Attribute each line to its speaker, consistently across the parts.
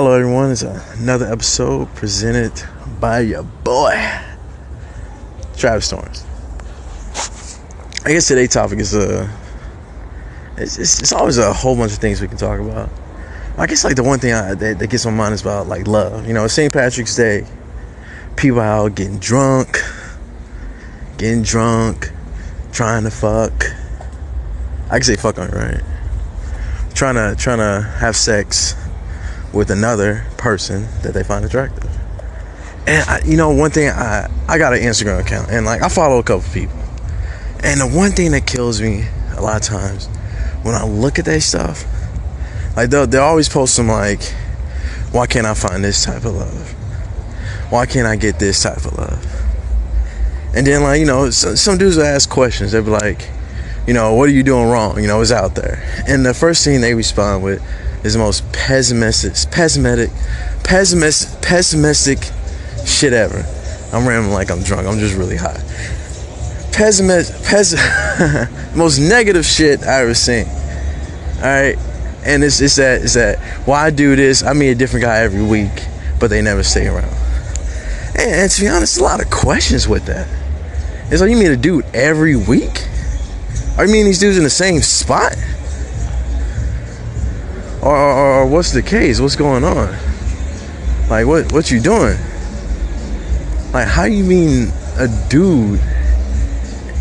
Speaker 1: Hello, everyone. It's another episode presented by your boy, Travis Storms. I guess today's topic is uh, it's, it's, it's, always a whole bunch of things we can talk about. I guess like the one thing I, that, that gets on my mind is about like love. You know, St. Patrick's Day, people out getting drunk, getting drunk, trying to fuck. I can say fuck on it, right? Trying to trying to have sex with another person that they find attractive. And I, you know, one thing I I got an Instagram account and like I follow a couple people. And the one thing that kills me a lot of times when I look at that stuff, like they'll they always post some like, why can't I find this type of love? Why can't I get this type of love? And then like you know, some, some dudes will ask questions. They'll be like, you know, what are you doing wrong? You know, it's out there. And the first thing they respond with is the most pessimistic, pessimistic, pessimistic, pessimistic shit ever. I'm rambling like I'm drunk. I'm just really high. Pessimist, pes, most negative shit I ever seen. All right, and it's it's that it's that. Why I do this? I meet a different guy every week, but they never stay around. And, and to be honest, a lot of questions with that. It's like you meet a dude every week. Are you mean these dudes in the same spot? Or, or, or, what's the case? What's going on? Like what what you doing? Like how you mean a dude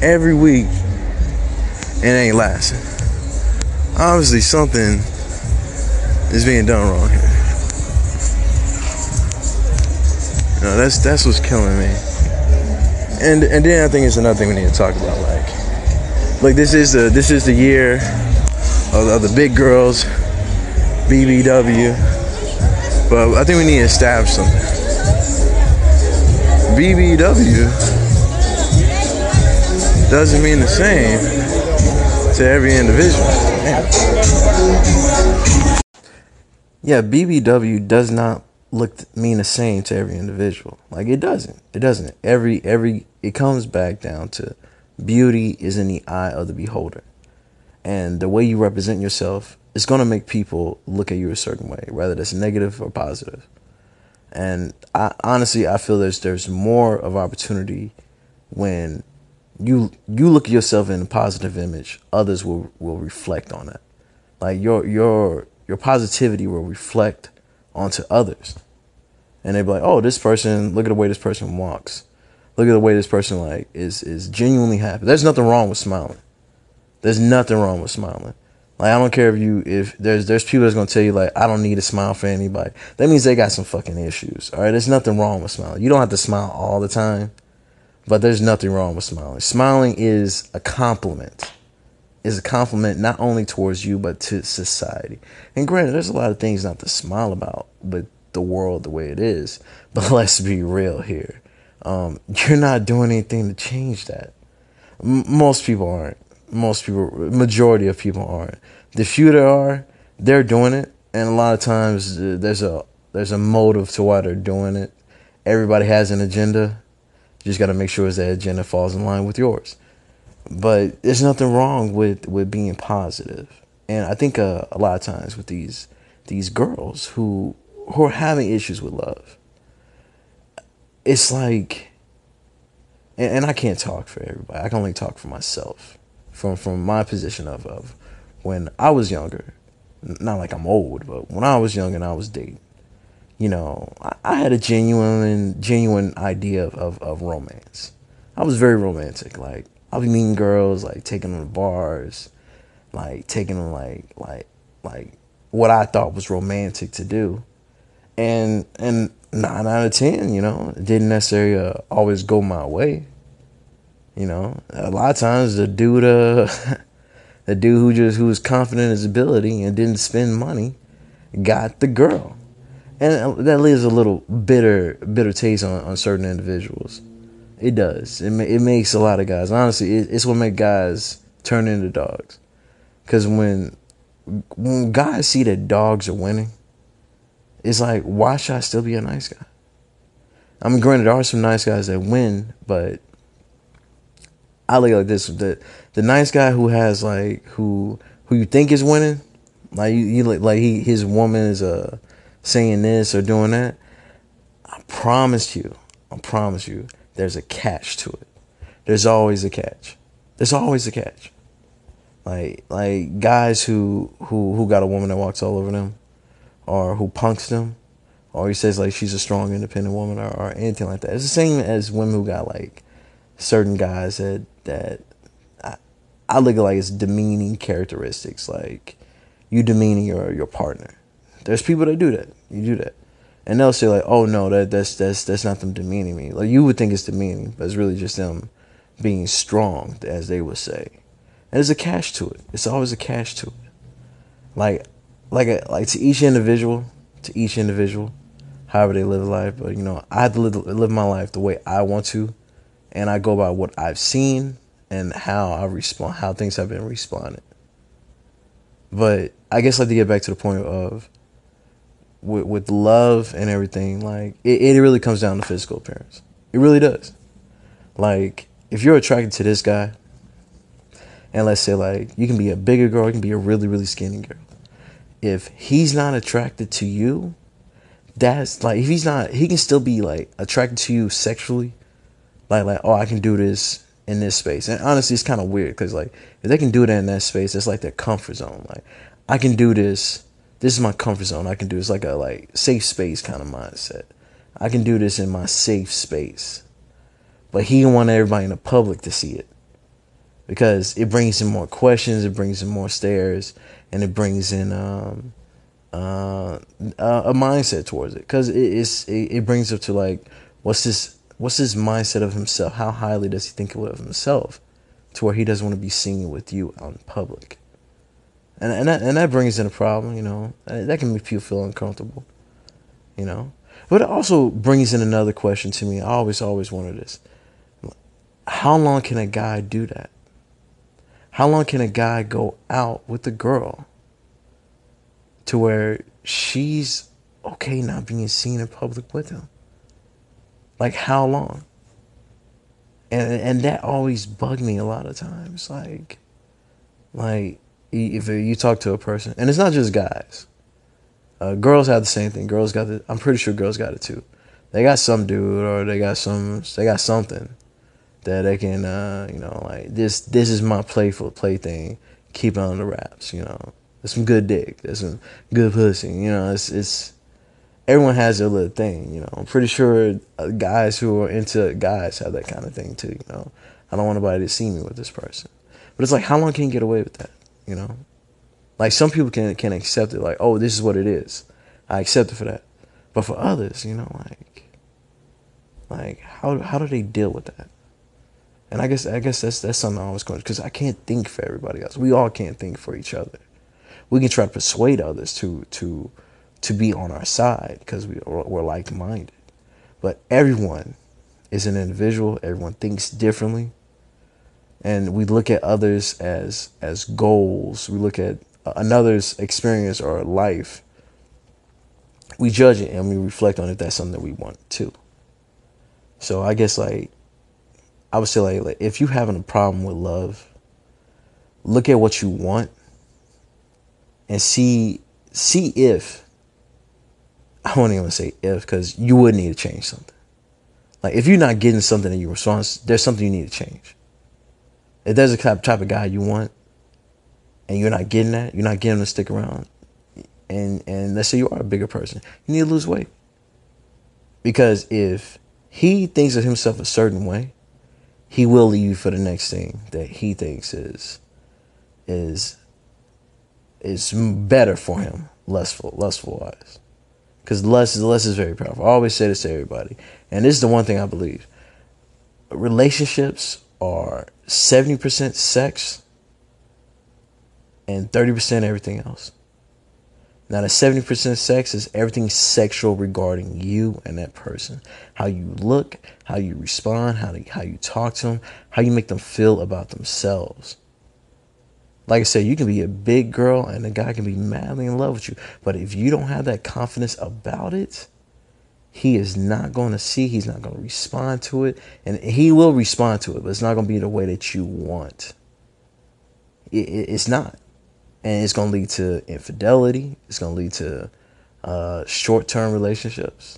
Speaker 1: every week and ain't lasting? Obviously something is being done wrong here. You know, that's that's what's killing me. And and then I think it's another thing we need to talk about. Like, like this is the this is the year of, of the big girls BBW. But I think we need to stab something. BBW doesn't mean the same to every individual. Yeah, BBW does not look mean the same to every individual. Like it doesn't. It doesn't. Every every it comes back down to beauty is in the eye of the beholder. And the way you represent yourself it's going to make people look at you a certain way, whether that's negative or positive. And I, honestly, I feel there's there's more of opportunity when you you look at yourself in a positive image. Others will will reflect on that. Like your your your positivity will reflect onto others, and they'll be like, "Oh, this person. Look at the way this person walks. Look at the way this person like is is genuinely happy. There's nothing wrong with smiling. There's nothing wrong with smiling." Like I don't care if you if there's there's people that's gonna tell you like I don't need a smile for anybody. That means they got some fucking issues. All right, there's nothing wrong with smiling. You don't have to smile all the time, but there's nothing wrong with smiling. Smiling is a compliment. Is a compliment not only towards you but to society. And granted, there's a lot of things not to smile about, but the world the way it is. But let's be real here. Um, you're not doing anything to change that. M- most people aren't most people, majority of people aren't. The few that are, they're doing it, and a lot of times uh, there's a there's a motive to why they're doing it. Everybody has an agenda. You just got to make sure that agenda falls in line with yours. But there's nothing wrong with with being positive, and I think uh, a lot of times with these these girls who who are having issues with love, it's like, and, and I can't talk for everybody. I can only talk for myself from from my position of of when I was younger. Not like I'm old, but when I was young and I was dating, you know, I, I had a genuine genuine idea of, of, of romance. I was very romantic. Like I'll be meeting girls, like taking them to bars, like taking them like like like what I thought was romantic to do, and and nine out of ten, you know, didn't necessarily uh, always go my way. You know, a lot of times the dude, uh, the dude who just who was confident in his ability and didn't spend money, got the girl, and that leaves a little bitter, bitter taste on, on certain individuals. It does. It it makes a lot of guys. Honestly, it, it's what makes guys turn into dogs. Because when when guys see that dogs are winning, it's like, why should I still be a nice guy? I mean, granted, there are some nice guys that win, but I look like this: the the nice guy who has like who who you think is winning, like you, you like like he his woman is uh saying this or doing that, I promise you, I promise you, there's a catch to it. There's always a catch. There's always a catch. Like like guys who who who got a woman that walks all over them, or who punks them, or he says like she's a strong, independent woman, or, or anything like that. It's the same as women who got like certain guys that that I, I look at like as demeaning characteristics, like you demeaning your your partner. There's people that do that. You do that. And they'll say like, "Oh no, that that's that's that's not them demeaning me." Like you would think it's demeaning, but it's really just them being strong, as they would say. And there's a cash to it. It's always a cash to it. Like, like, a, like to each individual, to each individual, however they live life. But you know, I live, live my life the way I want to, and I go by what I've seen and how I respond, how things have been responded. But I guess I like to get back to the point of with, with love and everything, like it, it really comes down to physical appearance. It really does. Like if you're attracted to this guy, and let's say like you can be a bigger girl, you can be a really really skinny girl. If he's not attracted to you, that's like if he's not, he can still be like attracted to you sexually, like like oh I can do this in this space. And honestly, it's kind of weird because like if they can do that in that space, it's like their comfort zone. Like I can do this. This is my comfort zone. I can do it's like a like safe space kind of mindset. I can do this in my safe space. But he didn't want everybody in the public to see it because it brings in more questions, it brings in more stares, and it brings in um, uh, a mindset towards it because it, it's it, it, brings up to like what's his what's his mindset of himself? How highly does he think of himself to where he doesn't want to be seen with you out in public? And and that, and that brings in a problem, you know. Uh, that can make people feel uncomfortable, you know. But it also brings in another question to me. I always always wanted this how long can a guy do that? How long can a guy go out with a girl to where she's okay not being seen in public with him? Like how long? And and that always bugged me a lot of times. Like, like if you talk to a person, and it's not just guys. Uh, girls have the same thing. Girls got the. I'm pretty sure girls got it too. They got some dude, or they got some. They got something that they can, uh, you know, like this. This is my playful plaything. Keep it on the wraps, you know. There's some good dick. There's some good pussy. You know, it's it's. Everyone has their little thing, you know. I'm pretty sure uh, guys who are into guys have that kind of thing too. You know, I don't want anybody to see me with this person, but it's like, how long can you get away with that? You know, like some people can can accept it, like, oh, this is what it is. I accept it for that, but for others, you know, like, like how how do they deal with that? And I guess I guess that's that's something I always going because I can't think for everybody else. We all can't think for each other. We can try to persuade others to to to be on our side because we we're like minded. But everyone is an individual. Everyone thinks differently, and we look at others as as goals. We look at another's experience or life. We judge it and we reflect on if that's something that we want too. So I guess like I would say like, like if you're having a problem with love, look at what you want and see see if I won't even say if because you would need to change something. Like if you're not getting something in your response, there's something you need to change. If there's a type of guy you want, and you're not getting that, you're not getting him to stick around, and and let's say you are a bigger person, you need to lose weight. Because if he thinks of himself a certain way, he will leave you for the next thing that he thinks is is is better for him, lustful, lustful wise. Because lust is lust is very powerful. I always say this to everybody, and this is the one thing I believe: relationships are seventy percent sex and thirty percent everything else. Now, the 70% sex is everything sexual regarding you and that person. How you look, how you respond, how, to, how you talk to them, how you make them feel about themselves. Like I said, you can be a big girl and a guy can be madly in love with you. But if you don't have that confidence about it, he is not going to see, he's not going to respond to it. And he will respond to it, but it's not going to be the way that you want. It, it, it's not and it's going to lead to infidelity. It's going to lead to uh, short term relationships.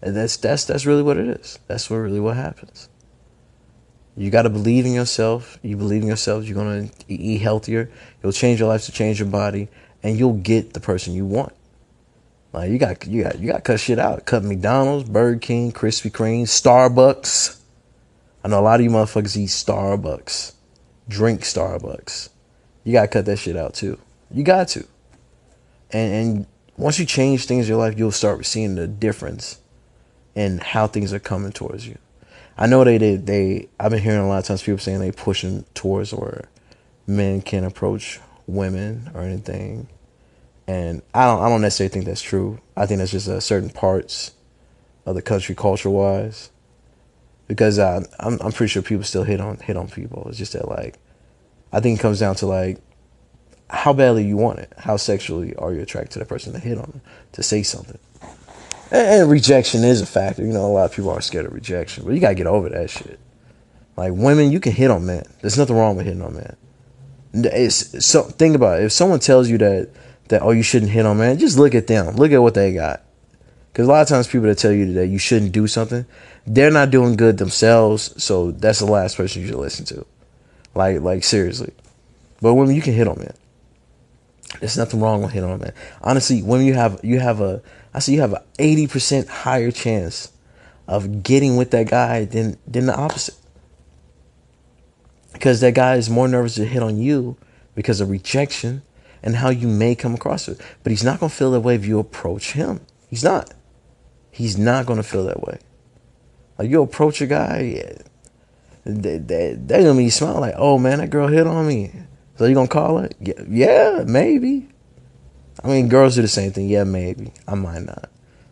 Speaker 1: And that's that's that's really what it is. That's what really what happens. You got to believe in yourself. You believe in yourself. You're gonna eat healthier. You'll change your life to change your body, and you'll get the person you want. Like you got you got you got to cut shit out. Cut McDonald's, Burger King, Krispy Kreme, Starbucks. I know a lot of you motherfuckers eat Starbucks, drink Starbucks. You gotta cut that shit out too. You got to. And and once you change things in your life, you'll start seeing the difference in how things are coming towards you. I know they they, they I've been hearing a lot of times people saying they pushing towards where men can approach women or anything and I don't I don't necessarily think that's true. I think that's just uh, certain parts of the country culture wise, because uh, I'm I'm pretty sure people still hit on hit on people. It's just that like I think it comes down to like how badly you want it, how sexually are you attracted to the person to hit on them, to say something. And, and rejection is a factor. You know, a lot of people are scared of rejection, but you gotta get over that shit. Like women, you can hit on men. There's nothing wrong with hitting on men. It's so think about it. If someone tells you that that oh you shouldn't hit on man just look at them look at what they got because a lot of times people that tell you that you shouldn't do something they're not doing good themselves so that's the last person you should listen to like like seriously but women you can hit on man there's nothing wrong with hitting on man honestly women you have you have a i see you have an 80% higher chance of getting with that guy than than the opposite because that guy is more nervous to hit on you because of rejection and how you may come across it. But he's not to feel that way if you approach him. He's not. He's not to feel that way. Like you approach a guy, yeah, they, they, they're to be smiling like, oh man, that girl hit on me. So you to call her? Yeah, yeah, maybe. I mean, girls do the same thing. Yeah, maybe. I might not.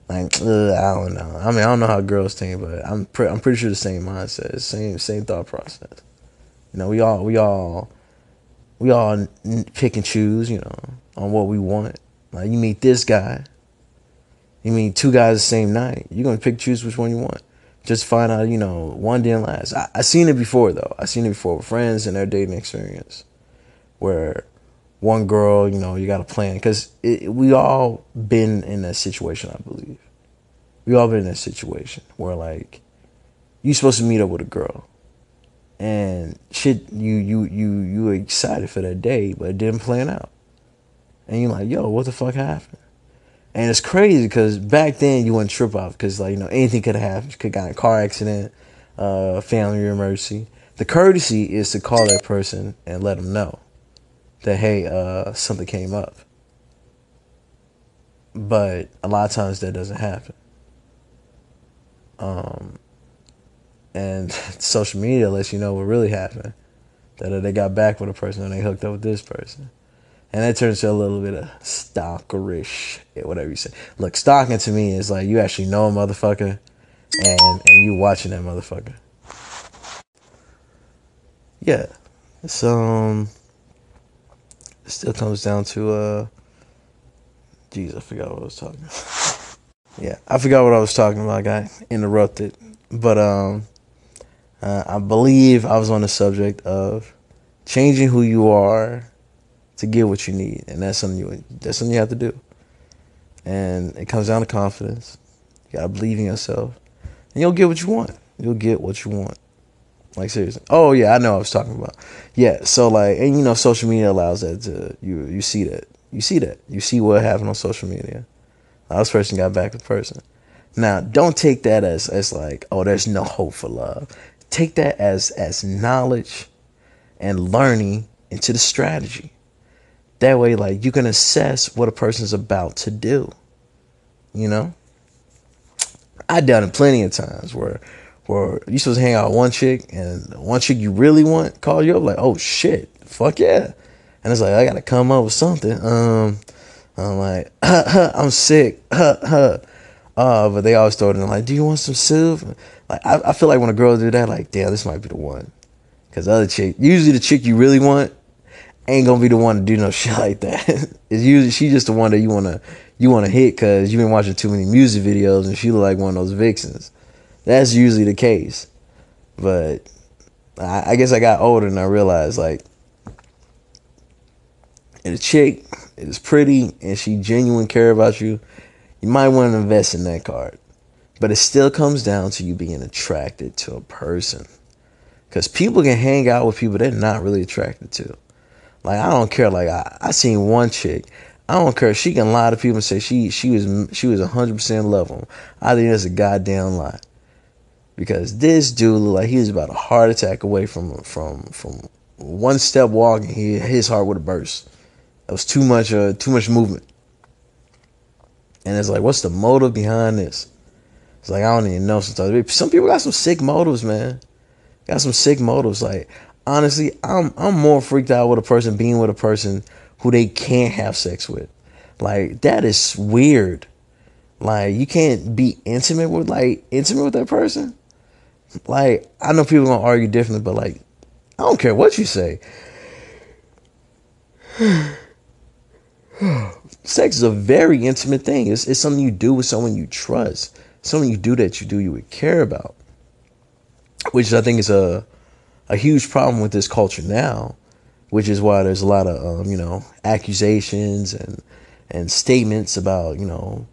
Speaker 1: Like, ugh, I don't know. I mean, I don't know how girls think, but I'm pre- I'm pretty sure the same mindset, same same thought process. You know, we all we all we all pick and choose, you know, on what we want. Like you meet this guy, you meet two guys the same night. You're gonna pick choose which one you want. Just find out, you know, one didn't last. I, I seen it before though. I seen it before with friends and their dating experience, where one girl, you know, you got to plan because we all been in that situation. I believe. We all been in that situation where like you supposed to meet up with a girl. And shit you you you you were excited for that day but it didn't plan out. And you're like yo what the fuck happened? And it's crazy because back then you wouldn't trip off because like you know anything could have happened. You could got in a car accident uh family emergency. The courtesy is to call that person and let them know that hey uh something came up but a lot of times that doesn't happen um and social media lets you know what really happened. That they got back with a person and they hooked up with this person. And that turns to a little bit of stalkerish, whatever you say. Look, stalking to me is like you actually know a motherfucker and and you watching that motherfucker. Yeah. So um it still comes down to uh Jeez, I forgot what I was talking about. yeah, I forgot what I was talking about. I got interrupted. But um uh, I believe I was on the subject of changing who you are to get what you need, and that's something you that's something you have to do. And it comes down to confidence. You gotta believe in yourself, and you'll get what you want. You'll get what you want. Like seriously. Oh yeah, I know I was talking about. Yeah, so like, and you know, social media allows that to you. You see that. You see that. You see what happened on social media. this person got back with person. Now, don't take that as as like, oh, there's no hope for love take that as as knowledge and learning into the strategy. That way, like you can assess what a person's about to do. You know? I've done it plenty of times where where you supposed to hang out one chick and one chick you really want call you up like, oh shit, fuck yeah. And it's like I gotta come up with something. Um I'm like, huh, huh, I'm sick. huh, huh. uh, but they always throw it in like, do you want some soup? Like I, I feel like when a girl do that, like damn, this might be the one. Cause the other chick, usually the chick you really want, ain't gonna be the one to do no shit like that. it's usually she just the one that you wanna you wanna hit because you've been watching too many music videos and she look like one of those vixens. That's usually the case. But I, I guess I got older and I realized like and the chick is pretty and she genuine care about you, you might want to invest in that card. But it still comes down to you being attracted to a person. Because people can hang out with people they're not really attracted to. Like I don't care. Like I, I seen one chick. I don't care. She can lie to people and say she she was she was hundred percent love him. I think that's a goddamn lie. Because this dude looked like he was about a heart attack away from from from one step walking. He his heart would have burst. It was too much uh too much movement. And it's like, what's the motive behind this? It's like I don't even know. Sometimes some people got some sick motives, man. Got some sick motives. Like honestly, I'm I'm more freaked out with a person being with a person who they can't have sex with. Like that is weird. Like you can't be intimate with like intimate with that person. Like I know people gonna argue differently, but like I don't care what you say. Sex is a very intimate thing. It's, it's something you do with someone you trust. Something you do that you do you would care about. Which I think is a a huge problem with this culture now, which is why there's a lot of um, you know accusations and and statements about you know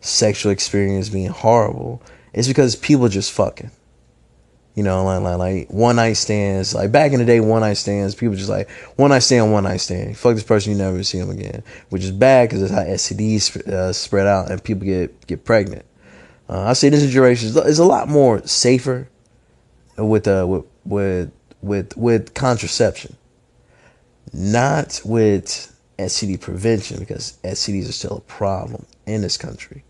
Speaker 1: sexual experience being horrible. It's because people just fucking. You know, like, like, like one night stands. Like back in the day, one night stands. People just like one night stand, one night stand. Fuck this person, you never see them again, which is bad because it's how STDs uh, spread out and people get get pregnant. Uh, I say this generation is a lot more safer with uh with with with with contraception, not with STD prevention because STDs are still a problem in this country.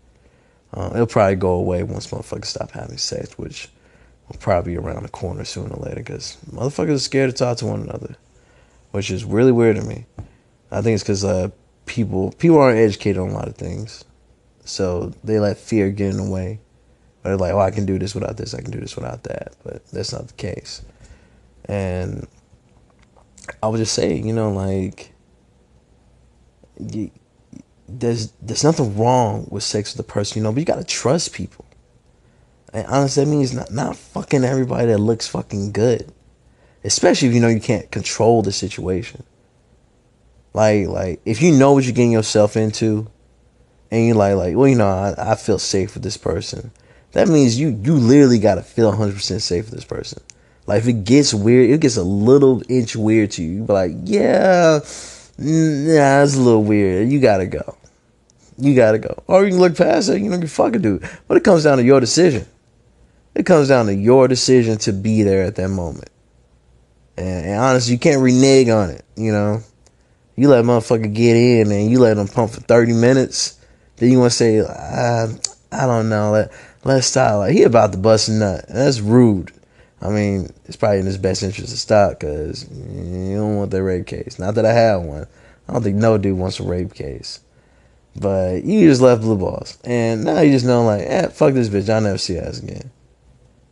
Speaker 1: Uh, it'll probably go away once motherfuckers stop having sex, which will probably be around the corner sooner or later because motherfuckers are scared to talk to one another, which is really weird to me. I think it's because uh, people people aren't educated on a lot of things, so they let fear get in the way. They're like, "Oh, I can do this without this. I can do this without that," but that's not the case. And I would just say, you know, like, you, there's there's nothing wrong with sex with a person, you know, but you gotta trust people. And honestly, that means not not fucking everybody that looks fucking good, especially if you know you can't control the situation. Like like if you know what you're getting yourself into, and you're like like well you know I, I feel safe with this person, that means you you literally gotta feel 100 percent safe with this person. Like if it gets weird, it gets a little inch weird to you. You be like, yeah, mm, nah, it's a little weird. You gotta go. You gotta go. Or you can look past it. You know, you fucking do. But it comes down to your decision. It comes down to your decision to be there at that moment. And, and honestly, you can't renege on it. You know, you let motherfucker get in and you let them pump for thirty minutes. Then you want to say, I, I don't know. Let let's stop. Like he about to bust a nut. That's rude. I mean, it's probably in his best interest to stop because you don't want that rape case. Not that I have one. I don't think no dude wants a rape case. But you just left blue balls. And now you just know, like, eh, fuck this bitch. I'll never see her again.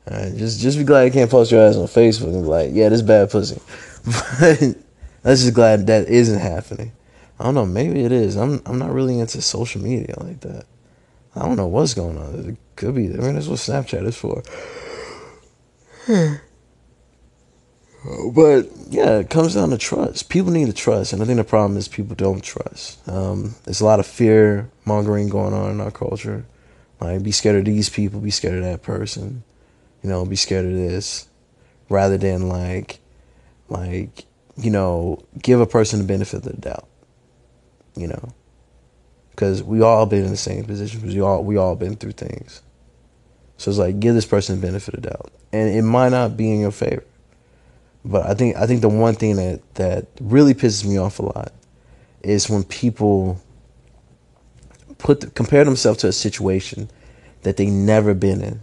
Speaker 1: Alright, just just be glad you can't post your ass on Facebook and be like, yeah, this bad pussy. But let's just glad that isn't happening. I don't know, maybe it is. I'm I'm not really into social media like that. I don't know what's going on. It could be. I mean, that's what Snapchat is for. But yeah, it comes down to trust. People need to trust, and I think the problem is people don't trust. Um, there's a lot of fear mongering going on in our culture. Like, be scared of these people, be scared of that person, you know, be scared of this, rather than like, like you know, give a person the benefit of the doubt. You know, because we all been in the same position. Because we all we all been through things. So it's like give this person the benefit of the doubt, and it might not be in your favor. But I think I think the one thing that that really pisses me off a lot is when people put compare themselves to a situation that they never been in,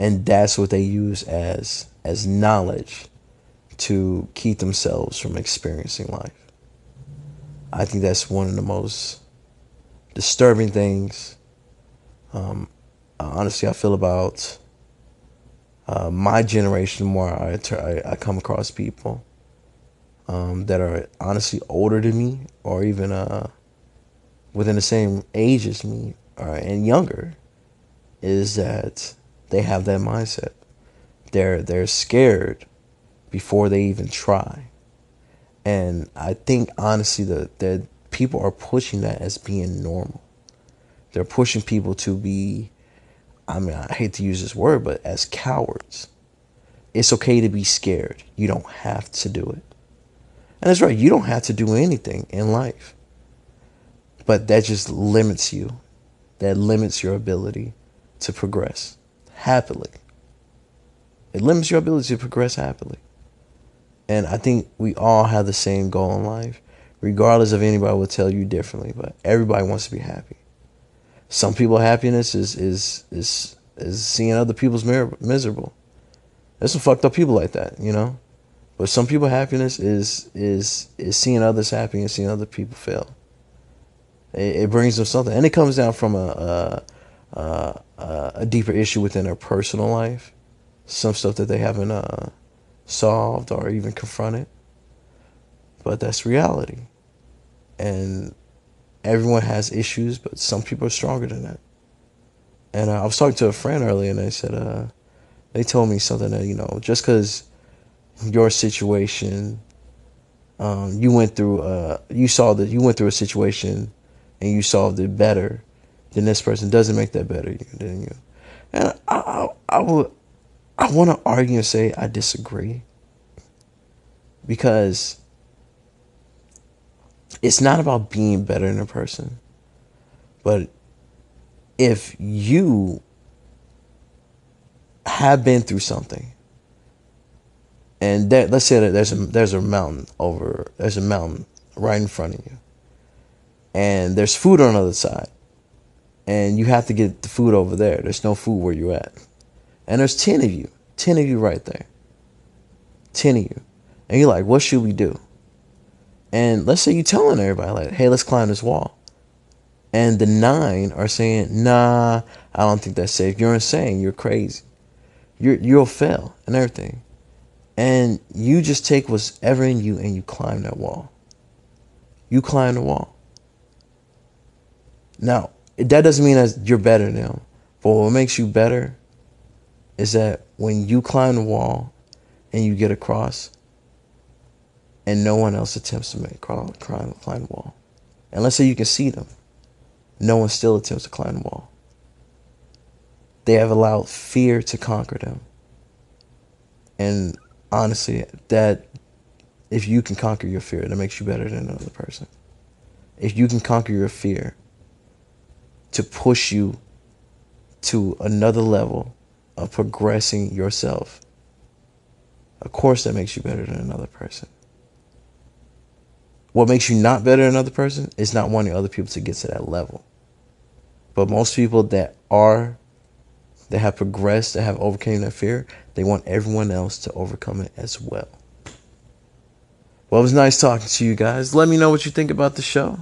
Speaker 1: and that's what they use as as knowledge to keep themselves from experiencing life. I think that's one of the most disturbing things um, honestly I feel about uh, my generation more I, I, I come across people um, that are honestly older than me or even uh, within the same age as me or, and younger is that they have that mindset. They're they're scared before they even try. And I think honestly that that people are pushing that as being normal. They're pushing people to be I mean, I hate to use this word, but as cowards. It's okay to be scared. You don't have to do it. And that's right, you don't have to do anything in life. But that just limits you. That limits your ability to progress happily. It limits your ability to progress happily. And I think we all have the same goal in life, regardless of anybody will tell you differently, but everybody wants to be happy. Some people happiness is is is is seeing other people's miserable. There's some fucked up people like that, you know. But some people happiness is is is seeing others happy and seeing other people fail. It, it brings them something, and it comes down from a a, a a, deeper issue within their personal life, some stuff that they haven't uh, solved or even confronted. But that's reality, and everyone has issues, but some people are stronger than that. And uh, I was talking to a friend earlier, and they said, uh, they told me something that you know, just because your situation, um, you went through, uh, you saw that you went through a situation, and you solved it better than this person. Doesn't make that better than you. And I, I, I would, I want to argue and say I disagree. Because it's not about being better than a person, but if you have been through something, and let's say that there's a there's a mountain over there's a mountain right in front of you, and there's food on the other side, and you have to get the food over there. There's no food where you're at, and there's ten of you, ten of you right there, ten of you, and you're like, what should we do? And let's say you're telling everybody, like, hey, let's climb this wall. And the nine are saying, nah, I don't think that's safe. You're insane. You're crazy. You're, you'll fail and everything. And you just take what's ever in you and you climb that wall. You climb the wall. Now, that doesn't mean that you're better than them. But what makes you better is that when you climb the wall and you get across, and no one else attempts to make climb, climb, climb the wall. And let's say you can see them. No one still attempts to climb the wall. They have allowed fear to conquer them. And honestly, that if you can conquer your fear, that makes you better than another person. If you can conquer your fear to push you to another level of progressing yourself, of course that makes you better than another person. What makes you not better than another person is not wanting other people to get to that level. But most people that are, that have progressed, that have overcome that fear, they want everyone else to overcome it as well. Well, it was nice talking to you guys. Let me know what you think about the show.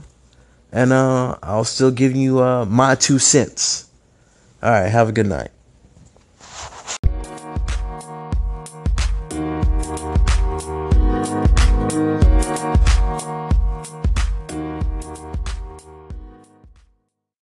Speaker 1: And uh, I'll still give you uh, my two cents. All right, have a good night.